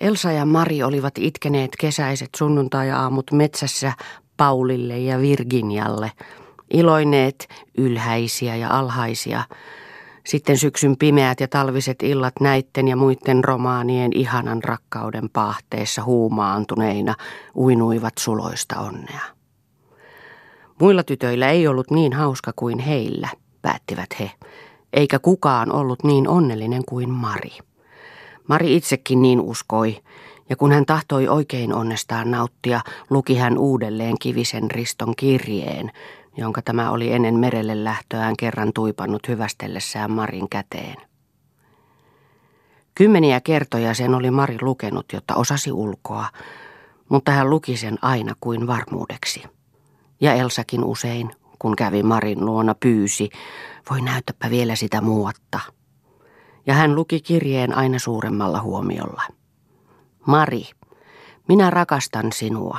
Elsa ja Mari olivat itkeneet kesäiset sunnuntai-aamut metsässä Paulille ja Virginialle, iloineet ylhäisiä ja alhaisia, sitten syksyn pimeät ja talviset illat näitten ja muiden romaanien ihanan rakkauden paahteessa huumaantuneina uinuivat suloista onnea. Muilla tytöillä ei ollut niin hauska kuin heillä, päättivät he, eikä kukaan ollut niin onnellinen kuin Mari. Mari itsekin niin uskoi, ja kun hän tahtoi oikein onnestaan nauttia, luki hän uudelleen Kivisen Riston kirjeen, jonka tämä oli ennen merelle lähtöään kerran tuipannut hyvästellessään Marin käteen. Kymmeniä kertoja sen oli Mari lukenut, jotta osasi ulkoa, mutta hän luki sen aina kuin varmuudeksi. Ja Elsakin usein, kun kävi Marin luona, pyysi, voi näyttäpä vielä sitä muotta. Ja hän luki kirjeen aina suuremmalla huomiolla. Mari, minä rakastan sinua.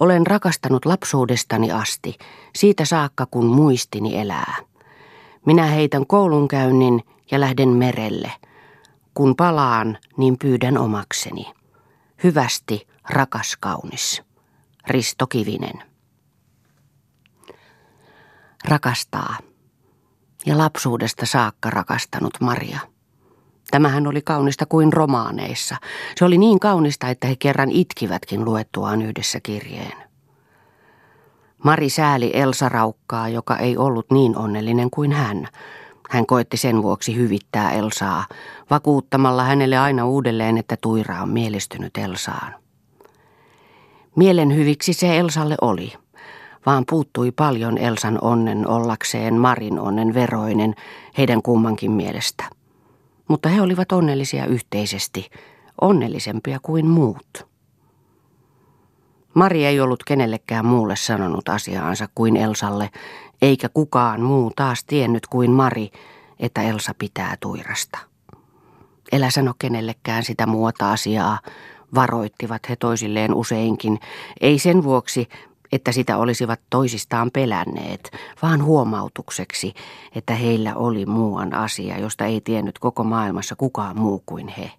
Olen rakastanut lapsuudestani asti, siitä saakka kun muistini elää. Minä heitän koulunkäynnin ja lähden merelle. Kun palaan, niin pyydän omakseni. Hyvästi, rakas kaunis. Risto Kivinen. Rakastaa. Ja lapsuudesta saakka rakastanut Maria. Tämähän oli kaunista kuin romaaneissa. Se oli niin kaunista, että he kerran itkivätkin luettuaan yhdessä kirjeen. Mari sääli Elsa Raukkaa, joka ei ollut niin onnellinen kuin hän. Hän koetti sen vuoksi hyvittää Elsaa, vakuuttamalla hänelle aina uudelleen, että Tuira on mielistynyt Elsaan. Mielen hyviksi se Elsalle oli, vaan puuttui paljon Elsan onnen ollakseen Marin onnen veroinen heidän kummankin mielestä mutta he olivat onnellisia yhteisesti, onnellisempia kuin muut. Mari ei ollut kenellekään muulle sanonut asiaansa kuin Elsalle, eikä kukaan muu taas tiennyt kuin Mari, että Elsa pitää tuirasta. Elä sano kenellekään sitä muuta asiaa, varoittivat he toisilleen useinkin, ei sen vuoksi, että sitä olisivat toisistaan pelänneet, vaan huomautukseksi, että heillä oli muuan asia, josta ei tiennyt koko maailmassa kukaan muu kuin he.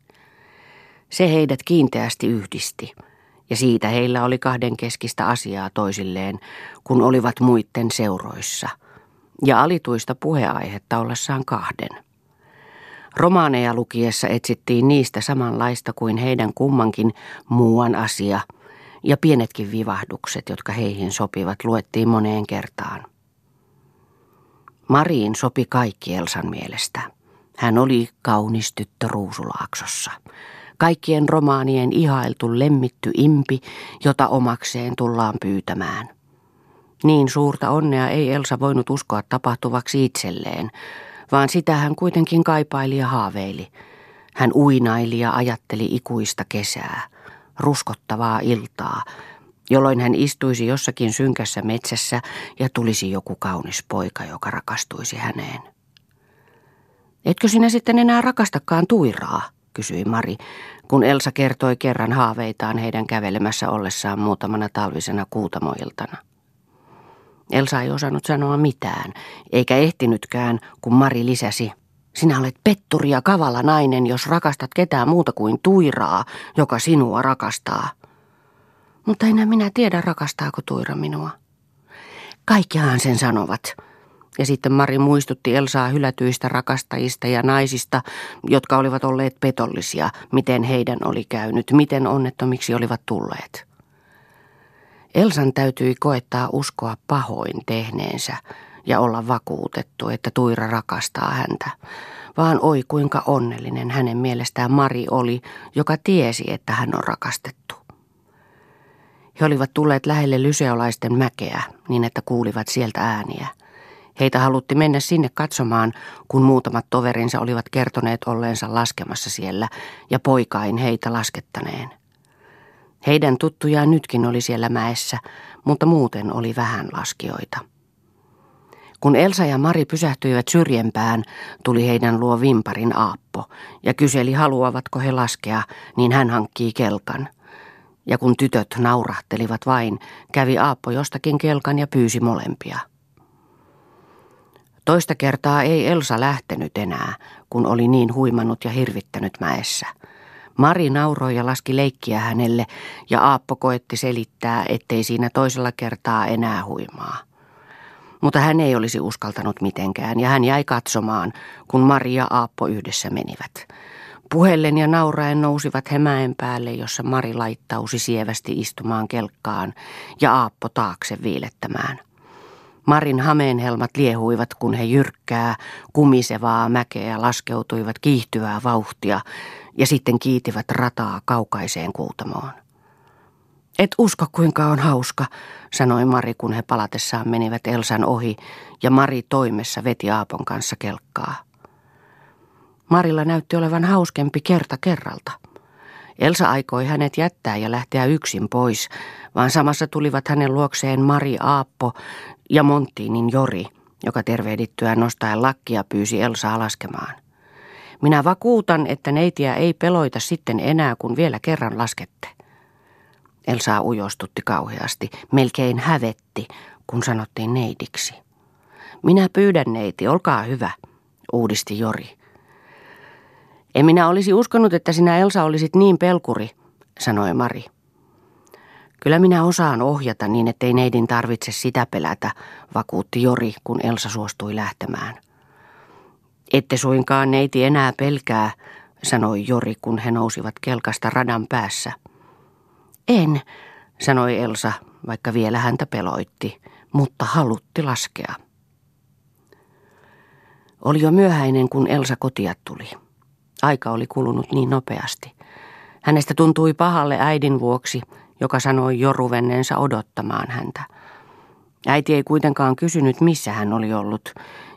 Se heidät kiinteästi yhdisti, ja siitä heillä oli kahden keskistä asiaa toisilleen, kun olivat muitten seuroissa, ja alituista puheaihetta ollessaan kahden. Romaaneja lukiessa etsittiin niistä samanlaista kuin heidän kummankin muuan asia – ja pienetkin vivahdukset, jotka heihin sopivat, luettiin moneen kertaan. Mariin sopi kaikki Elsan mielestä. Hän oli kaunis tyttö Ruusulaaksossa. Kaikkien romaanien ihailtu lemmitty impi, jota omakseen tullaan pyytämään. Niin suurta onnea ei Elsa voinut uskoa tapahtuvaksi itselleen, vaan sitä hän kuitenkin kaipaili ja haaveili. Hän uinaili ja ajatteli ikuista kesää – ruskottavaa iltaa, jolloin hän istuisi jossakin synkässä metsässä ja tulisi joku kaunis poika, joka rakastuisi häneen. Etkö sinä sitten enää rakastakaan Tuiraa, kysyi Mari, kun Elsa kertoi kerran haaveitaan heidän kävelemässä ollessaan muutamana talvisena kuutamoiltana. Elsa ei osannut sanoa mitään, eikä ehtinytkään, kun Mari lisäsi – sinä olet petturi ja kavala nainen, jos rakastat ketään muuta kuin Tuiraa, joka sinua rakastaa. Mutta enää minä tiedä, rakastaako Tuira minua. Kaikkihan sen sanovat. Ja sitten Mari muistutti Elsaa hylätyistä rakastajista ja naisista, jotka olivat olleet petollisia, miten heidän oli käynyt, miten onnettomiksi olivat tulleet. Elsan täytyi koettaa uskoa pahoin tehneensä, ja olla vakuutettu, että Tuira rakastaa häntä, vaan oi kuinka onnellinen hänen mielestään Mari oli, joka tiesi, että hän on rakastettu. He olivat tulleet lähelle lyseolaisten mäkeä, niin että kuulivat sieltä ääniä. Heitä halutti mennä sinne katsomaan, kun muutamat toverinsa olivat kertoneet olleensa laskemassa siellä ja poikain heitä laskettaneen. Heidän tuttujaan nytkin oli siellä mäessä, mutta muuten oli vähän laskijoita. Kun Elsa ja Mari pysähtyivät syrjempään, tuli heidän luo vimparin Aappo ja kyseli haluavatko he laskea, niin hän hankkii kelkan. Ja kun tytöt naurahtelivat vain, kävi Aappo jostakin kelkan ja pyysi molempia. Toista kertaa ei Elsa lähtenyt enää, kun oli niin huimannut ja hirvittänyt mäessä. Mari nauroi ja laski leikkiä hänelle ja Aappo koetti selittää, ettei siinä toisella kertaa enää huimaa. Mutta hän ei olisi uskaltanut mitenkään ja hän jäi katsomaan, kun Mari ja Aappo yhdessä menivät. Puheellen ja nauraen nousivat he mäen päälle, jossa Mari laittausi sievästi istumaan kelkkaan ja Aappo taakse viilettämään. Marin hameenhelmat liehuivat, kun he jyrkkää, kumisevaa mäkeä laskeutuivat kiihtyvää vauhtia ja sitten kiitivät rataa kaukaiseen kuutamoon. Et usko kuinka on hauska, sanoi Mari, kun he palatessaan menivät Elsan ohi ja Mari toimessa veti Aapon kanssa kelkkaa. Marilla näytti olevan hauskempi kerta kerralta. Elsa aikoi hänet jättää ja lähteä yksin pois, vaan samassa tulivat hänen luokseen Mari Aappo ja Monttiinin Jori, joka tervehdittyään nostaen lakkia pyysi Elsaa laskemaan. Minä vakuutan, että neitiä ei peloita sitten enää, kun vielä kerran laskette. Elsa ujostutti kauheasti, melkein hävetti, kun sanottiin neidiksi. Minä pyydän neiti, olkaa hyvä, uudisti Jori. En minä olisi uskonut, että sinä Elsa olisit niin pelkuri, sanoi Mari. Kyllä minä osaan ohjata niin, ettei neidin tarvitse sitä pelätä, vakuutti Jori, kun Elsa suostui lähtemään. Ette suinkaan neiti enää pelkää, sanoi Jori, kun he nousivat kelkasta radan päässä. En, sanoi Elsa, vaikka vielä häntä peloitti, mutta halutti laskea. Oli jo myöhäinen, kun Elsa kotia tuli. Aika oli kulunut niin nopeasti. Hänestä tuntui pahalle äidin vuoksi, joka sanoi joruvenneensa odottamaan häntä. Äiti ei kuitenkaan kysynyt, missä hän oli ollut,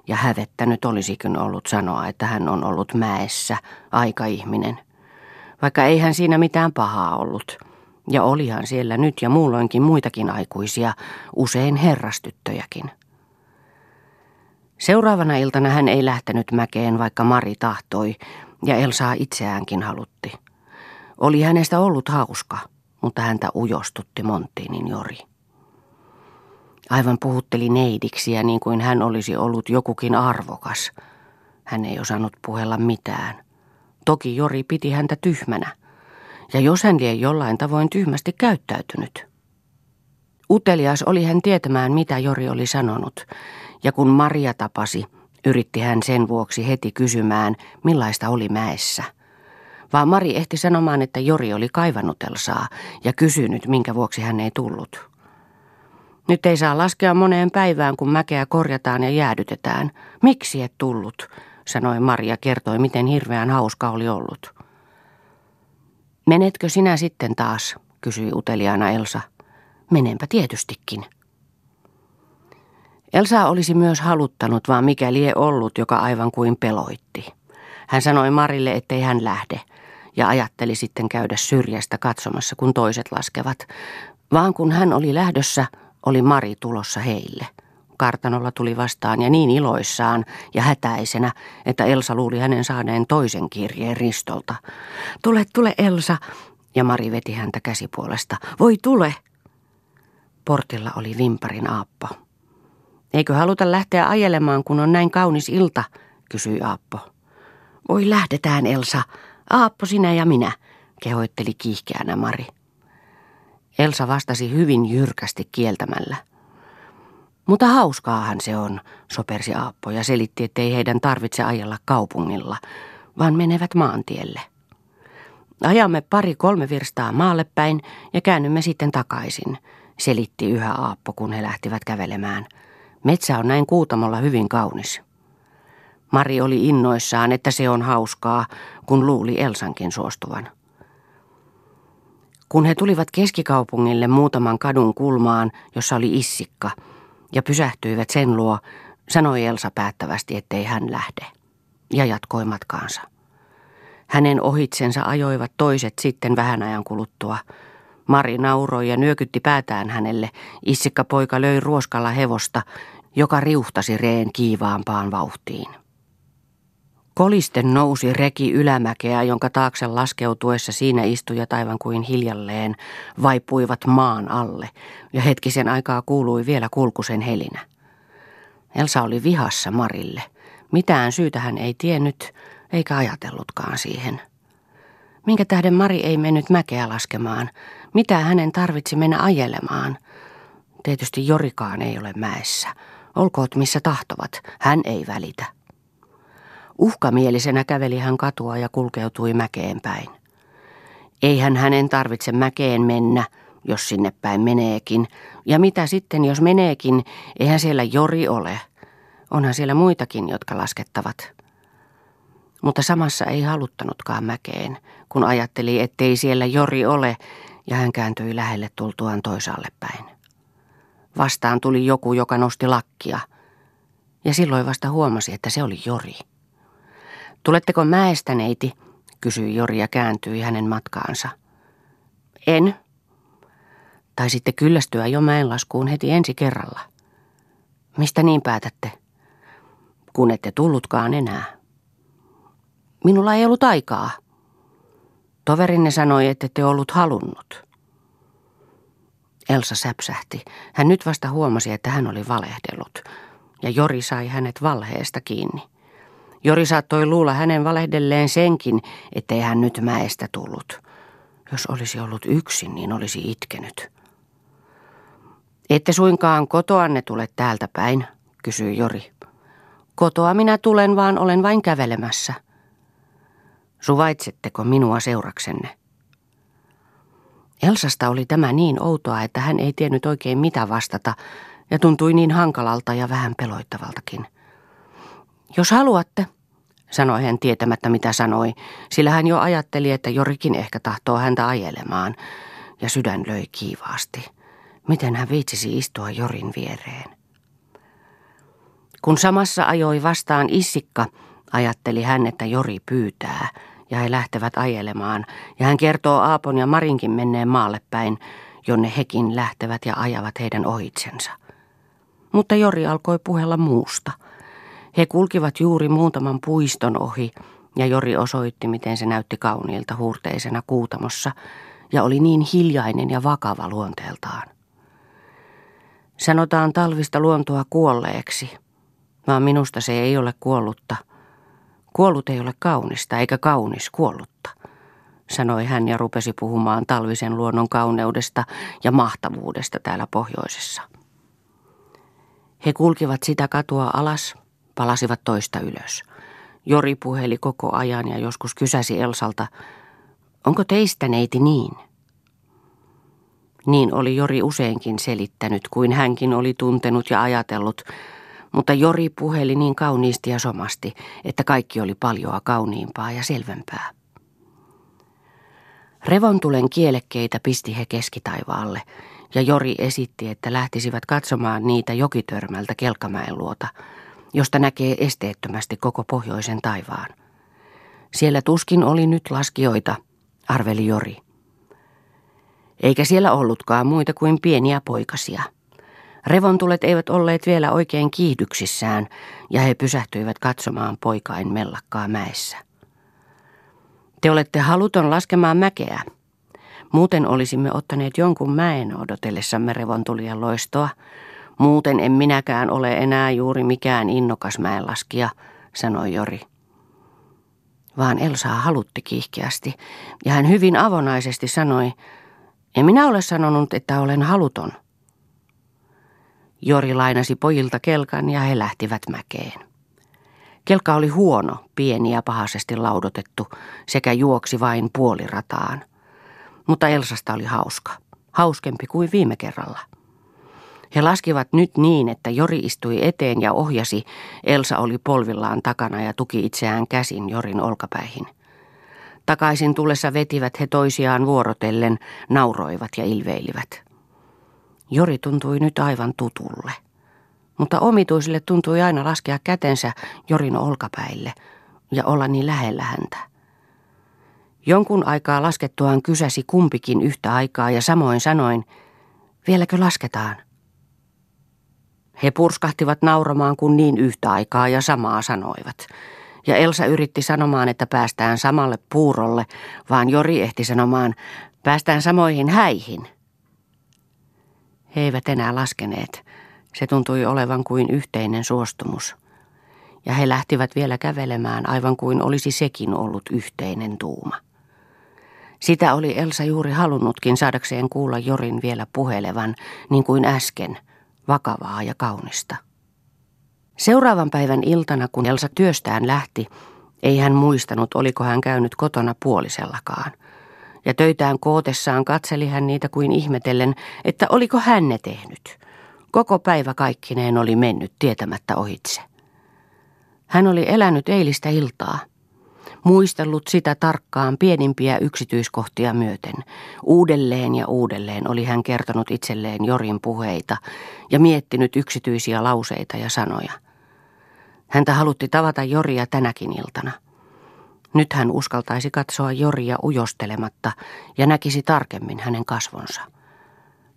ja hävettänyt olisikin ollut sanoa, että hän on ollut mäessä, aikaihminen. Vaikka ei hän siinä mitään pahaa ollut. Ja olihan siellä nyt ja muulloinkin muitakin aikuisia, usein herrastyttöjäkin. Seuraavana iltana hän ei lähtenyt mäkeen, vaikka Mari tahtoi, ja Elsaa itseäänkin halutti. Oli hänestä ollut hauska, mutta häntä ujostutti Monttiinin Jori. Aivan puhutteli neidiksiä niin kuin hän olisi ollut jokukin arvokas. Hän ei osannut puhella mitään. Toki Jori piti häntä tyhmänä. Ja jos hän lie jollain tavoin tyhmästi käyttäytynyt. Utelias oli hän tietämään, mitä Jori oli sanonut, ja kun Maria tapasi, yritti hän sen vuoksi heti kysymään, millaista oli mäessä. Vaan Mari ehti sanomaan, että Jori oli kaivannut Elsaa ja kysynyt, minkä vuoksi hän ei tullut. Nyt ei saa laskea moneen päivään, kun mäkeä korjataan ja jäädytetään. Miksi et tullut? sanoi Maria kertoi, miten hirveän hauska oli ollut. Menetkö sinä sitten taas, kysyi uteliaana Elsa. Menenpä tietystikin. Elsa olisi myös haluttanut, vaan mikä lie ollut, joka aivan kuin peloitti. Hän sanoi Marille, ettei hän lähde, ja ajatteli sitten käydä syrjästä katsomassa, kun toiset laskevat. Vaan kun hän oli lähdössä, oli Mari tulossa heille. Kartanolla tuli vastaan ja niin iloissaan ja hätäisenä, että Elsa luuli hänen saaneen toisen kirjeen Ristolta. Tule, tule Elsa, ja Mari veti häntä käsipuolesta. Voi tule! Portilla oli vimparin aappo. Eikö haluta lähteä ajelemaan, kun on näin kaunis ilta, kysyi Aappo. Voi lähdetään, Elsa. Aappo, sinä ja minä, kehoitteli kiihkeänä Mari. Elsa vastasi hyvin jyrkästi kieltämällä. Mutta hauskaahan se on, sopersi Aappo ja selitti, ettei heidän tarvitse ajella kaupungilla, vaan menevät maantielle. Ajamme pari kolme virstaa maalle päin ja käännymme sitten takaisin, selitti yhä Aappo, kun he lähtivät kävelemään. Metsä on näin kuutamolla hyvin kaunis. Mari oli innoissaan, että se on hauskaa, kun luuli Elsankin suostuvan. Kun he tulivat keskikaupungille muutaman kadun kulmaan, jossa oli issikka, ja pysähtyivät sen luo, sanoi Elsa päättävästi, ettei hän lähde, ja jatkoi matkaansa. Hänen ohitsensa ajoivat toiset sitten vähän ajan kuluttua. Mari nauroi ja nyökytti päätään hänelle. Issikka poika löi ruoskalla hevosta, joka riuhtasi reen kiivaampaan vauhtiin. Kolisten nousi reki ylämäkeä, jonka taakse laskeutuessa siinä istujat aivan kuin hiljalleen vaipuivat maan alle, ja hetkisen aikaa kuului vielä kulkusen helinä. Elsa oli vihassa Marille. Mitään syytä hän ei tiennyt, eikä ajatellutkaan siihen. Minkä tähden Mari ei mennyt mäkeä laskemaan? Mitä hänen tarvitsi mennä ajelemaan? Tietysti Jorikaan ei ole mäessä. Olkoot missä tahtovat, hän ei välitä. Uhkamielisenä käveli hän katua ja kulkeutui mäkeen päin. Eihän hänen tarvitse mäkeen mennä, jos sinne päin meneekin. Ja mitä sitten, jos meneekin, eihän siellä Jori ole. Onhan siellä muitakin, jotka laskettavat. Mutta samassa ei haluttanutkaan mäkeen, kun ajatteli, ettei siellä Jori ole, ja hän kääntyi lähelle tultuaan toisaalle päin. Vastaan tuli joku, joka nosti lakkia, ja silloin vasta huomasi, että se oli Jori. Tuletteko mäestä, neiti? kysyi Jori ja kääntyi hänen matkaansa. En. Tai sitten kyllästyä jo mäenlaskuun heti ensi kerralla. Mistä niin päätätte? Kun ette tullutkaan enää. Minulla ei ollut aikaa. Toverinne sanoi, että te ollut halunnut. Elsa säpsähti. Hän nyt vasta huomasi, että hän oli valehdellut. Ja Jori sai hänet valheesta kiinni. Jori saattoi luulla hänen valehdelleen senkin, ettei hän nyt mäestä tullut. Jos olisi ollut yksin, niin olisi itkenyt. Ette suinkaan kotoanne tule täältä päin, kysyi Jori. Kotoa minä tulen, vaan olen vain kävelemässä. Suvaitsetteko minua seuraksenne? Elsasta oli tämä niin outoa, että hän ei tiennyt oikein mitä vastata ja tuntui niin hankalalta ja vähän peloittavaltakin. Jos haluatte, sanoi hän tietämättä mitä sanoi, sillä hän jo ajatteli, että Jorikin ehkä tahtoo häntä ajelemaan, ja sydän löi kiivaasti. Miten hän viitsisi istua Jorin viereen? Kun samassa ajoi vastaan Issikka, ajatteli hän, että Jori pyytää, ja he lähtevät ajelemaan, ja hän kertoo Aapon ja Marinkin menneen maalle päin, jonne hekin lähtevät ja ajavat heidän ohitsensa. Mutta Jori alkoi puhella muusta – he kulkivat juuri muutaman puiston ohi, ja Jori osoitti, miten se näytti kauniilta huurteisena kuutamossa, ja oli niin hiljainen ja vakava luonteeltaan. Sanotaan talvista luontoa kuolleeksi, vaan minusta se ei ole kuollutta. Kuollut ei ole kaunista, eikä kaunis kuollutta, sanoi hän ja rupesi puhumaan talvisen luonnon kauneudesta ja mahtavuudesta täällä pohjoisessa. He kulkivat sitä katua alas, palasivat toista ylös. Jori puheli koko ajan ja joskus kysäsi Elsalta, onko teistä neiti niin? Niin oli Jori useinkin selittänyt, kuin hänkin oli tuntenut ja ajatellut, mutta Jori puheli niin kauniisti ja somasti, että kaikki oli paljoa kauniimpaa ja selvempää. Revontulen kielekkeitä pisti he keskitaivaalle, ja Jori esitti, että lähtisivät katsomaan niitä jokitörmältä Kelkamäen luota – josta näkee esteettömästi koko pohjoisen taivaan. Siellä tuskin oli nyt laskijoita, arveli Jori. Eikä siellä ollutkaan muita kuin pieniä poikasia. Revontulet eivät olleet vielä oikein kiihdyksissään, ja he pysähtyivät katsomaan poikain mellakkaa mäessä. Te olette haluton laskemaan mäkeä. Muuten olisimme ottaneet jonkun mäen odotellessamme revontulien loistoa, Muuten en minäkään ole enää juuri mikään innokas mäenlaskija, sanoi Jori. Vaan Elsaa halutti kiihkeästi, ja hän hyvin avonaisesti sanoi, en minä ole sanonut, että olen haluton. Jori lainasi pojilta kelkan ja he lähtivät mäkeen. Kelka oli huono, pieni ja pahasti laudotettu, sekä juoksi vain puolirataan. Mutta Elsasta oli hauska, hauskempi kuin viime kerralla. He laskivat nyt niin, että Jori istui eteen ja ohjasi. Elsa oli polvillaan takana ja tuki itseään käsin Jorin olkapäihin. Takaisin tullessa vetivät he toisiaan vuorotellen, nauroivat ja ilveilivät. Jori tuntui nyt aivan tutulle. Mutta omituisille tuntui aina laskea kätensä Jorin olkapäille ja olla niin lähellä häntä. Jonkun aikaa laskettuaan kysäsi kumpikin yhtä aikaa ja samoin sanoin, vieläkö lasketaan? He purskahtivat nauramaan kun niin yhtä aikaa ja samaa sanoivat. Ja Elsa yritti sanomaan, että päästään samalle puurolle, vaan Jori ehti sanomaan, päästään samoihin häihin. He eivät enää laskeneet. Se tuntui olevan kuin yhteinen suostumus. Ja he lähtivät vielä kävelemään aivan kuin olisi sekin ollut yhteinen tuuma. Sitä oli Elsa juuri halunnutkin saadakseen kuulla Jorin vielä puhelevan, niin kuin äsken, vakavaa ja kaunista. Seuraavan päivän iltana, kun Elsa työstään lähti, ei hän muistanut, oliko hän käynyt kotona puolisellakaan. Ja töitään kootessaan katseli hän niitä kuin ihmetellen, että oliko hän ne tehnyt. Koko päivä kaikkineen oli mennyt tietämättä ohitse. Hän oli elänyt eilistä iltaa, muistellut sitä tarkkaan pienimpiä yksityiskohtia myöten. Uudelleen ja uudelleen oli hän kertonut itselleen Jorin puheita ja miettinyt yksityisiä lauseita ja sanoja. Häntä halutti tavata Joria tänäkin iltana. Nyt hän uskaltaisi katsoa Joria ujostelematta ja näkisi tarkemmin hänen kasvonsa.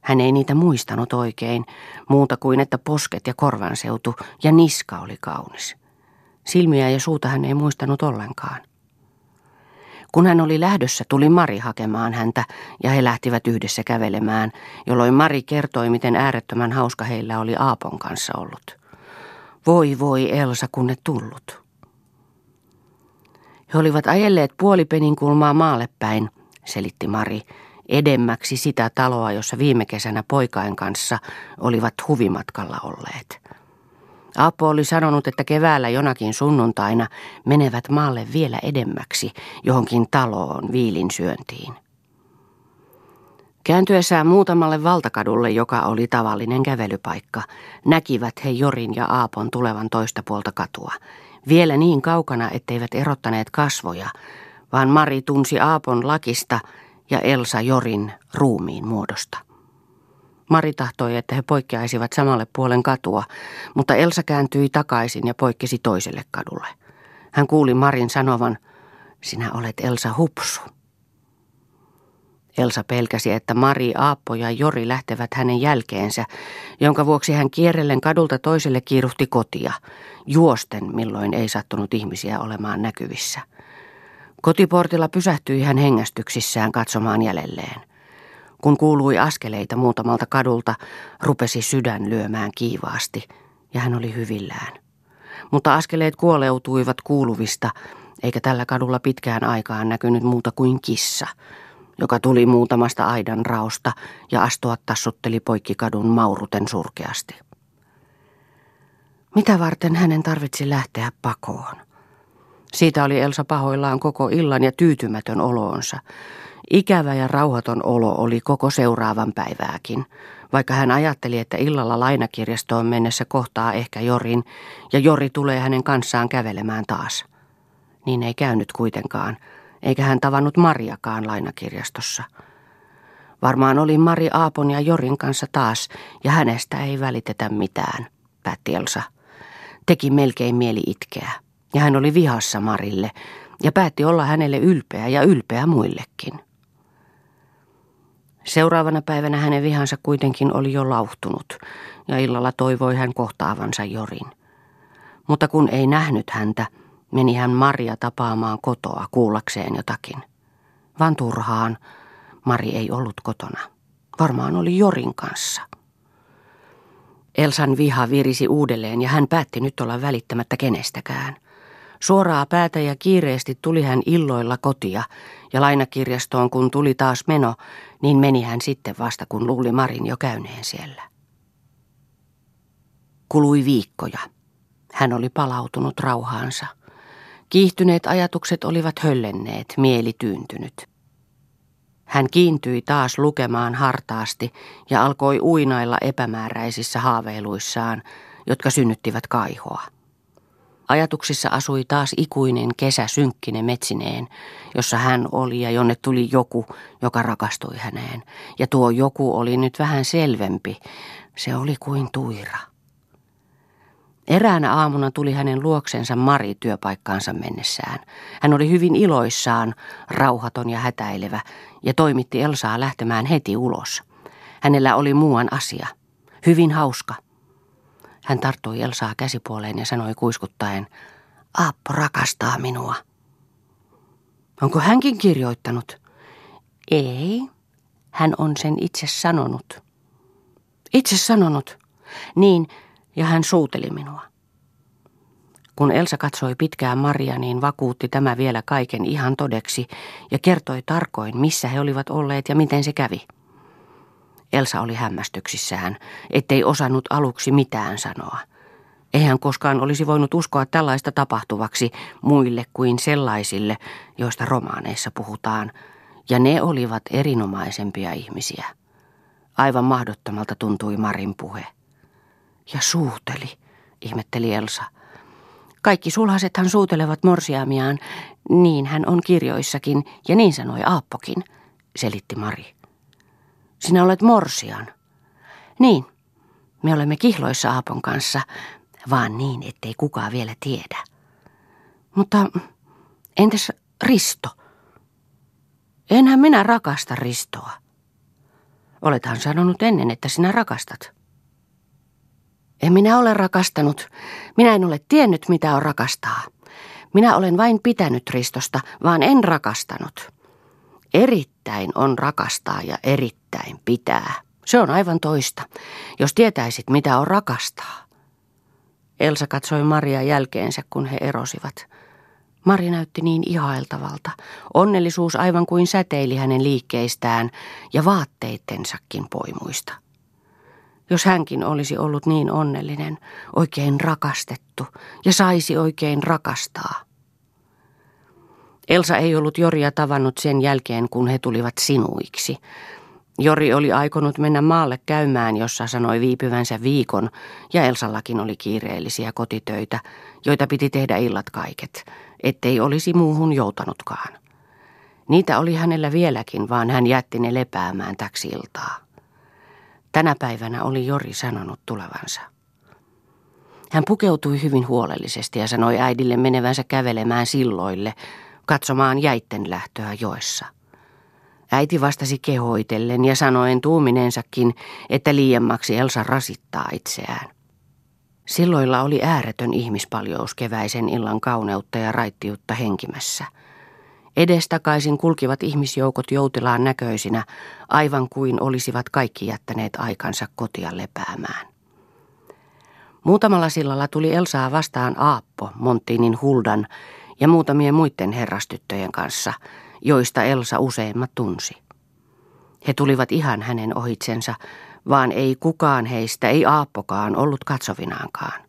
Hän ei niitä muistanut oikein, muuta kuin että posket ja korvanseutu ja niska oli kaunis. Silmiä ja suuta hän ei muistanut ollenkaan. Kun hän oli lähdössä, tuli Mari hakemaan häntä ja he lähtivät yhdessä kävelemään, jolloin Mari kertoi, miten äärettömän hauska heillä oli Aapon kanssa ollut. Voi voi Elsa, kun ne tullut. He olivat ajelleet puolipenin kulmaa maalle päin, selitti Mari, edemmäksi sitä taloa, jossa viime kesänä poikain kanssa olivat huvimatkalla olleet. Apo oli sanonut, että keväällä jonakin sunnuntaina menevät maalle vielä edemmäksi johonkin taloon viilin syöntiin. Kääntyessään muutamalle valtakadulle, joka oli tavallinen kävelypaikka, näkivät he Jorin ja Aapon tulevan toista puolta katua. Vielä niin kaukana, etteivät erottaneet kasvoja, vaan Mari tunsi Aapon lakista ja Elsa Jorin ruumiin muodosta. Mari tahtoi, että he poikkeaisivat samalle puolen katua, mutta Elsa kääntyi takaisin ja poikkesi toiselle kadulle. Hän kuuli Marin sanovan, sinä olet Elsa Hupsu. Elsa pelkäsi, että Mari, Aappo ja Jori lähtevät hänen jälkeensä, jonka vuoksi hän kierrellen kadulta toiselle kiiruhti kotia, juosten milloin ei sattunut ihmisiä olemaan näkyvissä. Kotiportilla pysähtyi hän hengästyksissään katsomaan jäljelleen. Kun kuului askeleita muutamalta kadulta, rupesi sydän lyömään kiivaasti, ja hän oli hyvillään. Mutta askeleet kuoleutuivat kuuluvista, eikä tällä kadulla pitkään aikaan näkynyt muuta kuin kissa, joka tuli muutamasta aidan raosta ja astua tassutteli poikkikadun mauruten surkeasti. Mitä varten hänen tarvitsi lähteä pakoon? Siitä oli Elsa pahoillaan koko illan ja tyytymätön oloonsa. Ikävä ja rauhaton olo oli koko seuraavan päivääkin, vaikka hän ajatteli, että illalla lainakirjastoon mennessä kohtaa ehkä Jorin ja Jori tulee hänen kanssaan kävelemään taas. Niin ei käynyt kuitenkaan, eikä hän tavannut Mariakaan lainakirjastossa. Varmaan oli Mari Aapon ja Jorin kanssa taas, ja hänestä ei välitetä mitään, päätti Elsa. Teki melkein mieli itkeä, ja hän oli vihassa Marille, ja päätti olla hänelle ylpeä ja ylpeä muillekin. Seuraavana päivänä hänen vihansa kuitenkin oli jo lauhtunut, ja illalla toivoi hän kohtaavansa Jorin. Mutta kun ei nähnyt häntä, meni hän Maria tapaamaan kotoa kuullakseen jotakin. Vaan turhaan, Mari ei ollut kotona. Varmaan oli Jorin kanssa. Elsan viha virisi uudelleen ja hän päätti nyt olla välittämättä kenestäkään. Suoraa päätä ja kiireesti tuli hän illoilla kotia, ja lainakirjastoon kun tuli taas meno, niin meni hän sitten vasta kun luuli Marin jo käyneen siellä. Kului viikkoja. Hän oli palautunut rauhaansa. Kiihtyneet ajatukset olivat höllenneet, mieli tyyntynyt. Hän kiintyi taas lukemaan hartaasti ja alkoi uinailla epämääräisissä haaveiluissaan, jotka synnyttivät kaihoa. Ajatuksissa asui taas ikuinen kesä synkkine metsineen, jossa hän oli ja jonne tuli joku, joka rakastui häneen. Ja tuo joku oli nyt vähän selvempi. Se oli kuin tuira. Eräänä aamuna tuli hänen luoksensa Mari työpaikkaansa mennessään. Hän oli hyvin iloissaan, rauhaton ja hätäilevä, ja toimitti Elsaa lähtemään heti ulos. Hänellä oli muuan asia. Hyvin hauska. Hän tarttui Elsaa käsipuoleen ja sanoi kuiskuttaen, Aappo rakastaa minua. Onko hänkin kirjoittanut? Ei, hän on sen itse sanonut. Itse sanonut? Niin, ja hän suuteli minua. Kun Elsa katsoi pitkään Maria, niin vakuutti tämä vielä kaiken ihan todeksi ja kertoi tarkoin, missä he olivat olleet ja miten se kävi. Elsa oli hämmästyksissään, ettei osannut aluksi mitään sanoa. Eihän koskaan olisi voinut uskoa tällaista tapahtuvaksi muille kuin sellaisille, joista romaaneissa puhutaan, ja ne olivat erinomaisempia ihmisiä. Aivan mahdottomalta tuntui Marin puhe. Ja suuteli, ihmetteli Elsa. Kaikki sulhasethan suutelevat morsiamiaan, niin hän on kirjoissakin, ja niin sanoi Aappokin, selitti Mari. Sinä olet morsian. Niin, me olemme kihloissa Aapon kanssa, vaan niin, ettei kukaan vielä tiedä. Mutta entäs Risto? Enhän minä rakasta Ristoa. Olethan sanonut ennen, että sinä rakastat. En minä ole rakastanut. Minä en ole tiennyt, mitä on rakastaa. Minä olen vain pitänyt Ristosta, vaan en rakastanut. Erittäin on rakastaa ja erittäin pitää. Se on aivan toista, jos tietäisit, mitä on rakastaa. Elsa katsoi Maria jälkeensä, kun he erosivat. Mari näytti niin ihailtavalta. Onnellisuus aivan kuin säteili hänen liikkeistään ja vaatteittensakin poimuista. Jos hänkin olisi ollut niin onnellinen, oikein rakastettu ja saisi oikein rakastaa. Elsa ei ollut Joria tavannut sen jälkeen, kun he tulivat sinuiksi. Jori oli aikonut mennä maalle käymään, jossa sanoi viipyvänsä viikon, ja Elsallakin oli kiireellisiä kotitöitä, joita piti tehdä illat kaiket, ettei olisi muuhun joutanutkaan. Niitä oli hänellä vieläkin, vaan hän jätti ne lepäämään täksi iltaa. Tänä päivänä oli Jori sanonut tulevansa. Hän pukeutui hyvin huolellisesti ja sanoi äidille menevänsä kävelemään silloille, katsomaan jäitten lähtöä joessa. Äiti vastasi kehoitellen ja sanoen tuumineensakin, että liiemmaksi Elsa rasittaa itseään. Silloilla oli ääretön ihmispaljous keväisen illan kauneutta ja raittiutta henkimässä. Edestakaisin kulkivat ihmisjoukot joutilaan näköisinä, aivan kuin olisivat kaikki jättäneet aikansa kotia lepäämään. Muutamalla sillalla tuli Elsaa vastaan Aappo, Monttiinin Huldan ja muutamien muiden herrastyttöjen kanssa, joista Elsa useimmat tunsi. He tulivat ihan hänen ohitsensa, vaan ei kukaan heistä, ei Aappokaan ollut katsovinaankaan.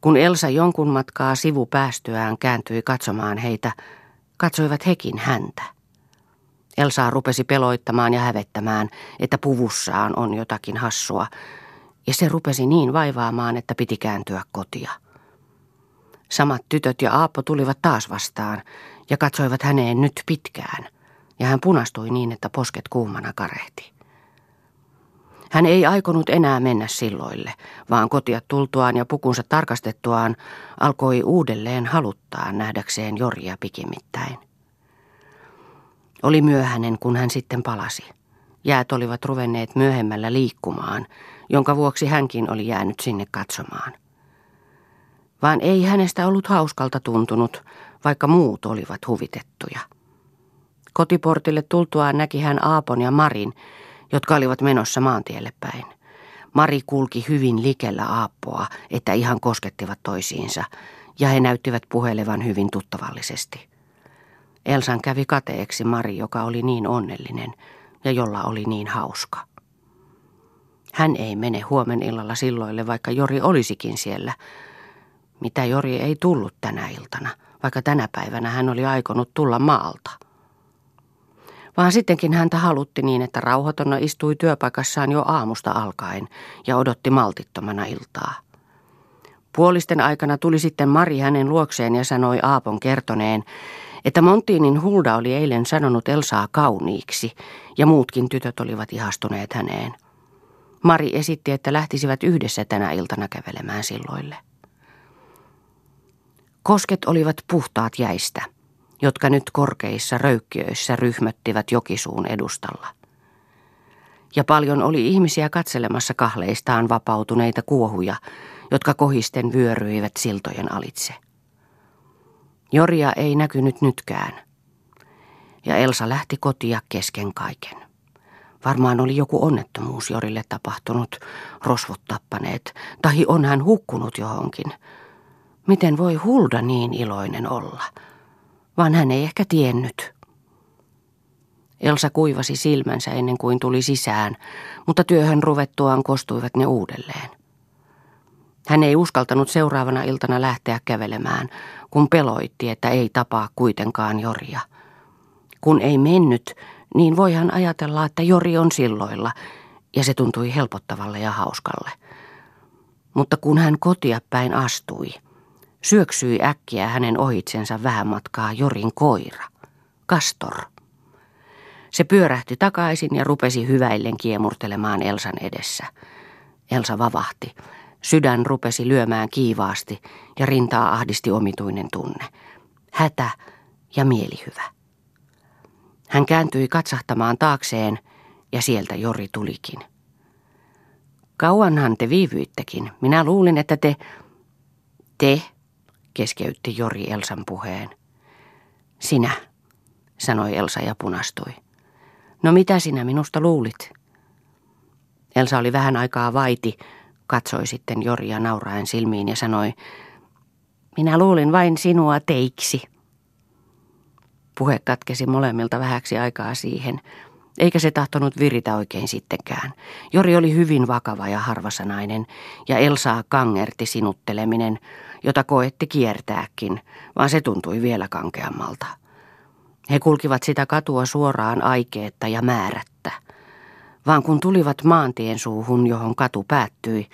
Kun Elsa jonkun matkaa sivupäästyään kääntyi katsomaan heitä, katsoivat hekin häntä. Elsa rupesi peloittamaan ja hävettämään, että puvussaan on jotakin hassua, ja se rupesi niin vaivaamaan, että piti kääntyä kotia. Samat tytöt ja Aappo tulivat taas vastaan ja katsoivat häneen nyt pitkään, ja hän punastui niin, että posket kuumana karehti. Hän ei aikonut enää mennä silloille, vaan kotia tultuaan ja pukunsa tarkastettuaan alkoi uudelleen haluttaa nähdäkseen Jorja pikimittäin. Oli myöhäinen, kun hän sitten palasi. Jäät olivat ruvenneet myöhemmällä liikkumaan, jonka vuoksi hänkin oli jäänyt sinne katsomaan. Vaan ei hänestä ollut hauskalta tuntunut, vaikka muut olivat huvitettuja. Kotiportille tultuaan näki hän Aapon ja Marin, jotka olivat menossa maantielle päin. Mari kulki hyvin likellä Aappoa, että ihan koskettivat toisiinsa, ja he näyttivät puhelevan hyvin tuttavallisesti. Elsan kävi kateeksi Mari, joka oli niin onnellinen ja jolla oli niin hauska. Hän ei mene huomen illalla silloille, vaikka Jori olisikin siellä. Mitä Jori ei tullut tänä iltana, vaikka tänä päivänä hän oli aikonut tulla maalta vaan sittenkin häntä halutti niin, että rauhatonna istui työpaikassaan jo aamusta alkaen ja odotti maltittomana iltaa. Puolisten aikana tuli sitten Mari hänen luokseen ja sanoi Aapon kertoneen, että Montiinin Hulda oli eilen sanonut Elsaa kauniiksi ja muutkin tytöt olivat ihastuneet häneen. Mari esitti, että lähtisivät yhdessä tänä iltana kävelemään silloille. Kosket olivat puhtaat jäistä – jotka nyt korkeissa röykkiöissä ryhmöttivät jokisuun edustalla. Ja paljon oli ihmisiä katselemassa kahleistaan vapautuneita kuohuja, jotka kohisten vyöryivät siltojen alitse. Joria ei näkynyt nytkään. Ja Elsa lähti kotia kesken kaiken. Varmaan oli joku onnettomuus Jorille tapahtunut, rosvot tappaneet, tahi on hän hukkunut johonkin. Miten voi Hulda niin iloinen olla? Vaan hän ei ehkä tiennyt. Elsa kuivasi silmänsä ennen kuin tuli sisään, mutta työhön ruvettuaan kostuivat ne uudelleen. Hän ei uskaltanut seuraavana iltana lähteä kävelemään, kun peloitti, että ei tapaa kuitenkaan Joria. Kun ei mennyt, niin voi hän ajatella, että Jori on silloilla, ja se tuntui helpottavalle ja hauskalle. Mutta kun hän kotia päin astui, syöksyi äkkiä hänen ohitsensa vähän matkaa Jorin koira, Kastor. Se pyörähti takaisin ja rupesi hyväillen kiemurtelemaan Elsan edessä. Elsa vavahti. Sydän rupesi lyömään kiivaasti ja rintaa ahdisti omituinen tunne. Hätä ja mielihyvä. Hän kääntyi katsahtamaan taakseen ja sieltä Jori tulikin. Kauanhan te viivyittekin. Minä luulin, että te... Te, keskeytti Jori Elsan puheen. Sinä, sanoi Elsa ja punastui. No mitä sinä minusta luulit? Elsa oli vähän aikaa vaiti, katsoi sitten Joria nauraen silmiin ja sanoi, minä luulin vain sinua teiksi. Puhe katkesi molemmilta vähäksi aikaa siihen, eikä se tahtonut viritä oikein sittenkään. Jori oli hyvin vakava ja harvasanainen, ja Elsaa kangerti sinutteleminen, jota koetti kiertääkin, vaan se tuntui vielä kankeammalta. He kulkivat sitä katua suoraan aikeetta ja määrättä. Vaan kun tulivat maantien suuhun, johon katu päättyi,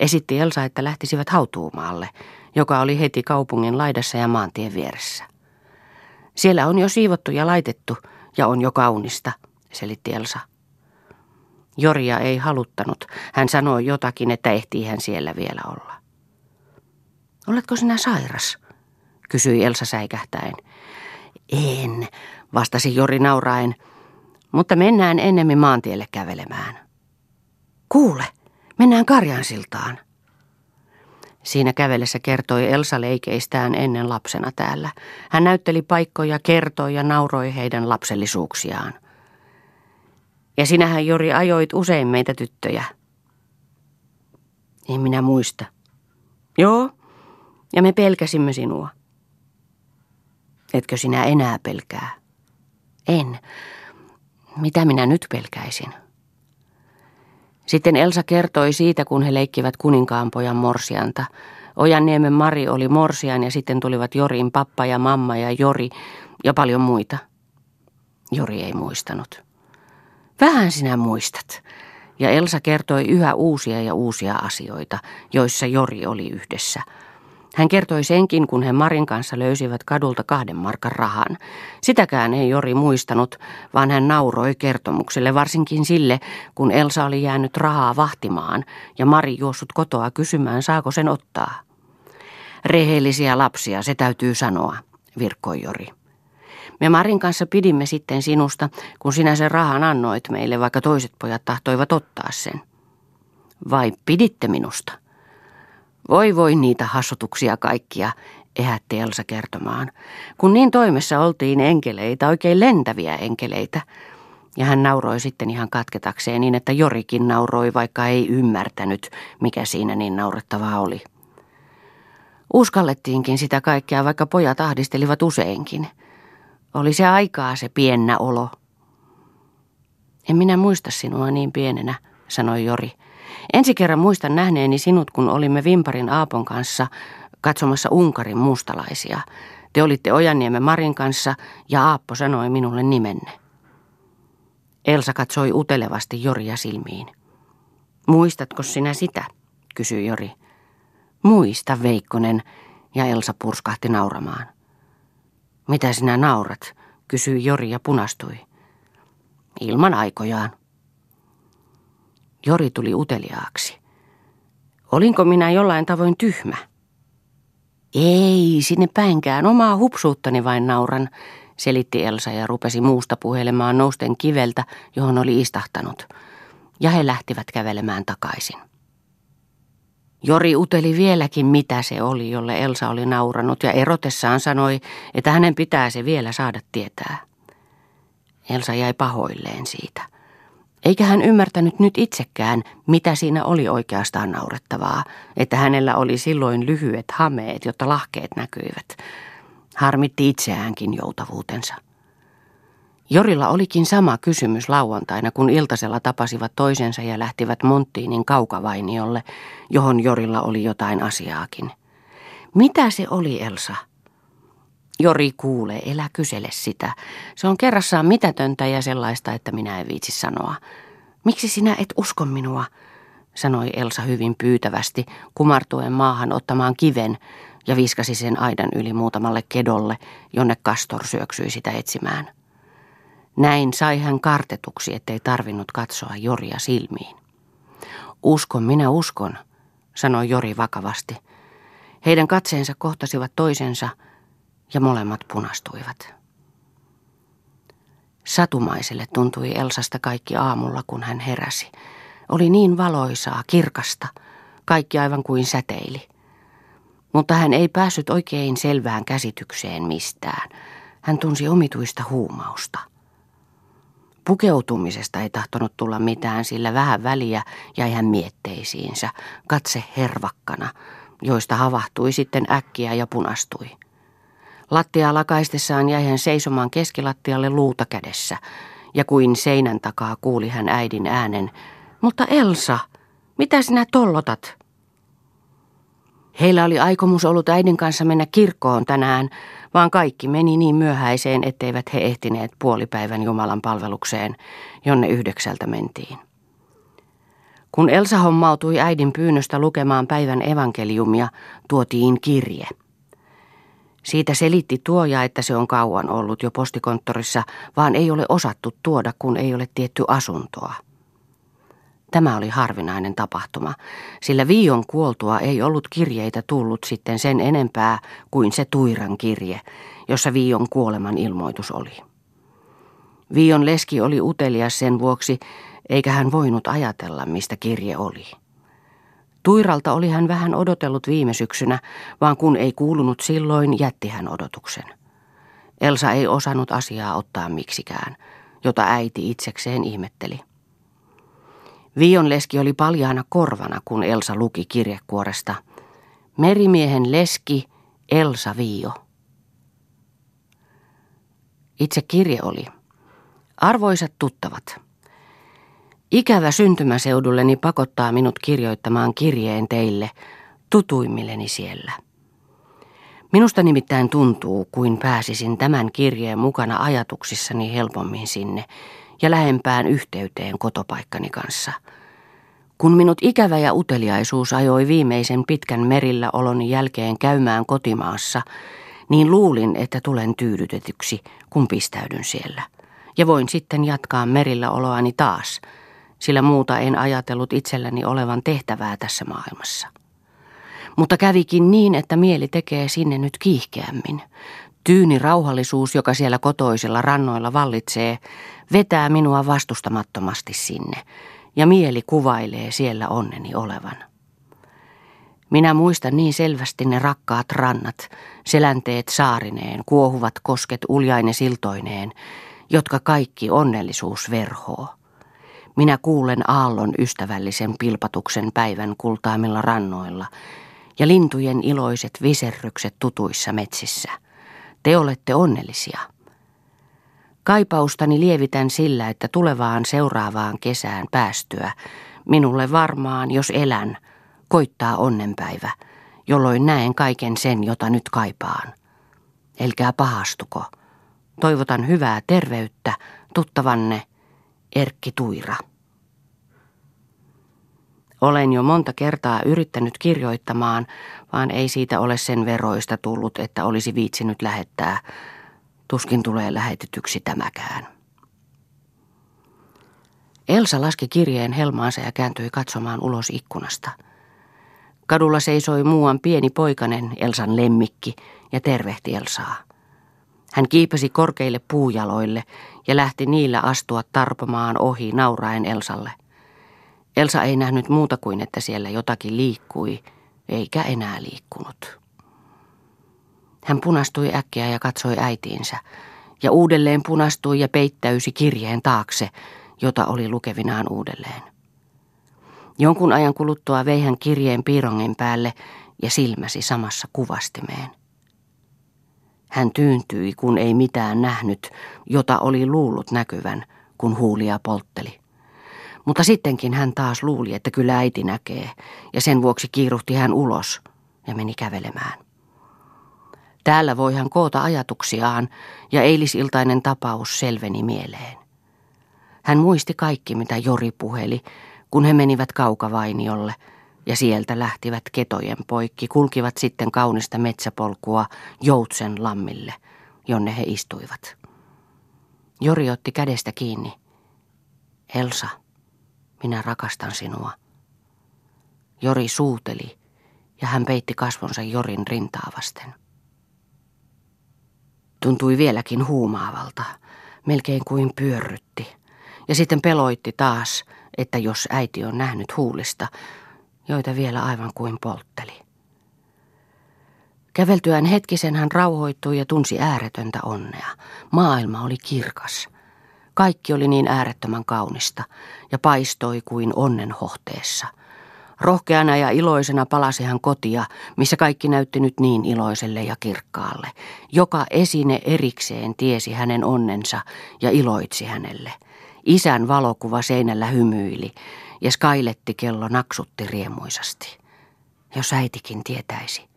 esitti Elsa, että lähtisivät hautuumaalle, joka oli heti kaupungin laidassa ja maantien vieressä. Siellä on jo siivottu ja laitettu ja on jo kaunista, selitti Elsa. Joria ei haluttanut. Hän sanoi jotakin, että ehtii hän siellä vielä olla. Oletko sinä sairas? kysyi Elsa säikähtäen. En, vastasi Jori nauraen, mutta mennään ennemmin maantielle kävelemään. Kuule, mennään Karjansiltaan. Siinä kävellessä kertoi Elsa leikeistään ennen lapsena täällä. Hän näytteli paikkoja, kertoi ja nauroi heidän lapsellisuuksiaan. Ja sinähän Jori ajoit usein meitä tyttöjä. En minä muista. Joo, ja me pelkäsimme sinua. Etkö sinä enää pelkää? En. Mitä minä nyt pelkäisin? Sitten Elsa kertoi siitä, kun he leikkivät kuninkaanpojan morsianta. Ojanniemen Mari oli morsian ja sitten tulivat Jorin pappa ja mamma ja Jori ja paljon muita. Jori ei muistanut. Vähän sinä muistat. Ja Elsa kertoi yhä uusia ja uusia asioita, joissa Jori oli yhdessä – hän kertoi senkin, kun he Marin kanssa löysivät kadulta kahden markan rahan. Sitäkään ei Jori muistanut, vaan hän nauroi kertomukselle, varsinkin sille, kun Elsa oli jäänyt rahaa vahtimaan ja Mari juossut kotoa kysymään, saako sen ottaa. Rehellisiä lapsia, se täytyy sanoa, virkkoi Jori. Me Marin kanssa pidimme sitten sinusta, kun sinä sen rahan annoit meille, vaikka toiset pojat tahtoivat ottaa sen. Vai piditte minusta? Voi voi niitä hassutuksia kaikkia, ehätti Elsa kertomaan. Kun niin toimessa oltiin enkeleitä, oikein lentäviä enkeleitä. Ja hän nauroi sitten ihan katketakseen niin, että Jorikin nauroi, vaikka ei ymmärtänyt, mikä siinä niin naurettavaa oli. Uskallettiinkin sitä kaikkea, vaikka pojat ahdistelivat useinkin. Oli se aikaa se piennä olo. En minä muista sinua niin pienenä, sanoi Jori. Ensi kerran muistan nähneeni sinut, kun olimme Vimparin Aapon kanssa katsomassa Unkarin mustalaisia. Te olitte Ojanniemen Marin kanssa ja Aappo sanoi minulle nimenne. Elsa katsoi utelevasti Joria silmiin. Muistatko sinä sitä? kysyi Jori. Muista, Veikkonen, ja Elsa purskahti nauramaan. Mitä sinä naurat? kysyi Jori ja punastui. Ilman aikojaan. Jori tuli uteliaaksi. Olinko minä jollain tavoin tyhmä? Ei, sinne päinkään, omaa hupsuuttani vain nauran, selitti Elsa ja rupesi muusta puhelemaan nousten kiveltä, johon oli istahtanut. Ja he lähtivät kävelemään takaisin. Jori uteli vieläkin, mitä se oli, jolle Elsa oli nauranut, ja erotessaan sanoi, että hänen pitää se vielä saada tietää. Elsa jäi pahoilleen siitä. Eikä hän ymmärtänyt nyt itsekään, mitä siinä oli oikeastaan naurettavaa, että hänellä oli silloin lyhyet hameet, jotta lahkeet näkyivät. Harmitti itseäänkin joutavuutensa. Jorilla olikin sama kysymys lauantaina, kun iltasella tapasivat toisensa ja lähtivät Monttiinin kaukavainiolle, johon Jorilla oli jotain asiaakin. Mitä se oli, Elsa? Jori kuulee, elä kysele sitä. Se on kerrassaan mitätöntä ja sellaista, että minä en viitsi sanoa. Miksi sinä et usko minua? sanoi Elsa hyvin pyytävästi, kumartuen maahan ottamaan kiven ja viskasi sen aidan yli muutamalle kedolle, jonne Kastor syöksyi sitä etsimään. Näin sai hän kartetuksi, ettei tarvinnut katsoa Joria silmiin. Uskon, minä uskon, sanoi Jori vakavasti. Heidän katseensa kohtasivat toisensa ja molemmat punastuivat. Satumaiselle tuntui Elsasta kaikki aamulla, kun hän heräsi. Oli niin valoisaa, kirkasta, kaikki aivan kuin säteili. Mutta hän ei päässyt oikein selvään käsitykseen mistään. Hän tunsi omituista huumausta. Pukeutumisesta ei tahtonut tulla mitään, sillä vähän väliä jäi hän mietteisiinsä, katse hervakkana, joista havahtui sitten äkkiä ja punastui. Lattiaa lakaistessaan jäi hän seisomaan keskilattialle luuta kädessä, ja kuin seinän takaa kuuli hän äidin äänen, mutta Elsa, mitä sinä tollotat? Heillä oli aikomus ollut äidin kanssa mennä kirkkoon tänään, vaan kaikki meni niin myöhäiseen, etteivät he ehtineet puolipäivän Jumalan palvelukseen, jonne yhdeksältä mentiin. Kun Elsa hommautui äidin pyynnöstä lukemaan päivän evankeliumia, tuotiin kirje. Siitä selitti tuoja, että se on kauan ollut jo postikonttorissa, vaan ei ole osattu tuoda, kun ei ole tietty asuntoa. Tämä oli harvinainen tapahtuma, sillä Viion kuoltua ei ollut kirjeitä tullut sitten sen enempää kuin se Tuiran kirje, jossa Viion kuoleman ilmoitus oli. Viion leski oli utelias sen vuoksi, eikä hän voinut ajatella, mistä kirje oli. Tuiralta oli hän vähän odotellut viime syksynä, vaan kun ei kuulunut silloin, jätti hän odotuksen. Elsa ei osannut asiaa ottaa miksikään, jota äiti itsekseen ihmetteli. Vion leski oli paljaana korvana, kun Elsa luki kirjekuoresta. Merimiehen leski Elsa Vio. Itse kirje oli. Arvoisat tuttavat. Ikävä syntymäseudulleni pakottaa minut kirjoittamaan kirjeen teille, tutuimmilleni siellä. Minusta nimittäin tuntuu, kuin pääsisin tämän kirjeen mukana ajatuksissani helpommin sinne ja lähempään yhteyteen kotopaikkani kanssa. Kun minut ikävä ja uteliaisuus ajoi viimeisen pitkän merillä olon jälkeen käymään kotimaassa, niin luulin, että tulen tyydytetyksi, kun pistäydyn siellä. Ja voin sitten jatkaa merillä oloani taas – sillä muuta en ajatellut itselläni olevan tehtävää tässä maailmassa. Mutta kävikin niin, että mieli tekee sinne nyt kiihkeämmin. Tyyni rauhallisuus, joka siellä kotoisilla rannoilla vallitsee, vetää minua vastustamattomasti sinne, ja mieli kuvailee siellä onneni olevan. Minä muistan niin selvästi ne rakkaat rannat, selänteet saarineen, kuohuvat kosket uljaine siltoineen, jotka kaikki onnellisuus verhoo. Minä kuulen aallon ystävällisen pilpatuksen päivän kultaamilla rannoilla ja lintujen iloiset viserrykset tutuissa metsissä. Te olette onnellisia. Kaipaustani lievitän sillä, että tulevaan seuraavaan kesään päästyä, minulle varmaan, jos elän, koittaa onnenpäivä, jolloin näen kaiken sen, jota nyt kaipaan. Elkää pahastuko. Toivotan hyvää terveyttä, tuttavanne Erkki Tuira. Olen jo monta kertaa yrittänyt kirjoittamaan, vaan ei siitä ole sen veroista tullut, että olisi viitsinyt lähettää. Tuskin tulee lähetetyksi tämäkään. Elsa laski kirjeen helmaansa ja kääntyi katsomaan ulos ikkunasta. Kadulla seisoi muuan pieni poikanen, Elsan lemmikki, ja tervehti Elsaa. Hän kiipesi korkeille puujaloille ja lähti niillä astua tarpomaan ohi nauraen Elsalle. Elsa ei nähnyt muuta kuin, että siellä jotakin liikkui, eikä enää liikkunut. Hän punastui äkkiä ja katsoi äitiinsä, ja uudelleen punastui ja peittäysi kirjeen taakse, jota oli lukevinaan uudelleen. Jonkun ajan kuluttua vei hän kirjeen piirongin päälle ja silmäsi samassa kuvastimeen. Hän tyyntyi, kun ei mitään nähnyt, jota oli luullut näkyvän, kun huulia poltteli. Mutta sittenkin hän taas luuli, että kyllä äiti näkee, ja sen vuoksi kiiruhti hän ulos ja meni kävelemään. Täällä voi hän koota ajatuksiaan, ja eilisiltainen tapaus selveni mieleen. Hän muisti kaikki, mitä Jori puheli, kun he menivät kaukavainiolle, ja sieltä lähtivät ketojen poikki, kulkivat sitten kaunista metsäpolkua Joutsen lammille, jonne he istuivat. Jori otti kädestä kiinni. Elsa, minä rakastan sinua. Jori suuteli ja hän peitti kasvonsa Jorin rintaa vasten. Tuntui vieläkin huumaavalta, melkein kuin pyörrytti. Ja sitten peloitti taas, että jos äiti on nähnyt huulista, joita vielä aivan kuin poltteli. Käveltyään hetkisen hän rauhoittui ja tunsi ääretöntä onnea. Maailma oli kirkas. Kaikki oli niin äärettömän kaunista ja paistoi kuin onnen hohteessa. Rohkeana ja iloisena palasi hän kotia, missä kaikki näytti nyt niin iloiselle ja kirkkaalle. Joka esine erikseen tiesi hänen onnensa ja iloitsi hänelle. Isän valokuva seinällä hymyili ja kello naksutti riemuisasti. Jos äitikin tietäisi.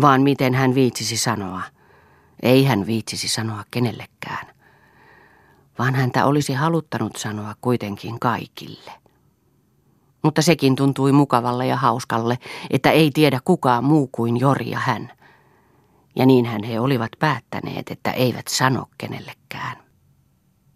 Vaan miten hän viitsisi sanoa. Ei hän viitsisi sanoa kenellekään. Vaan häntä olisi haluttanut sanoa kuitenkin kaikille. Mutta sekin tuntui mukavalle ja hauskalle, että ei tiedä kukaan muu kuin Jori ja hän. Ja niinhän he olivat päättäneet, että eivät sano kenellekään.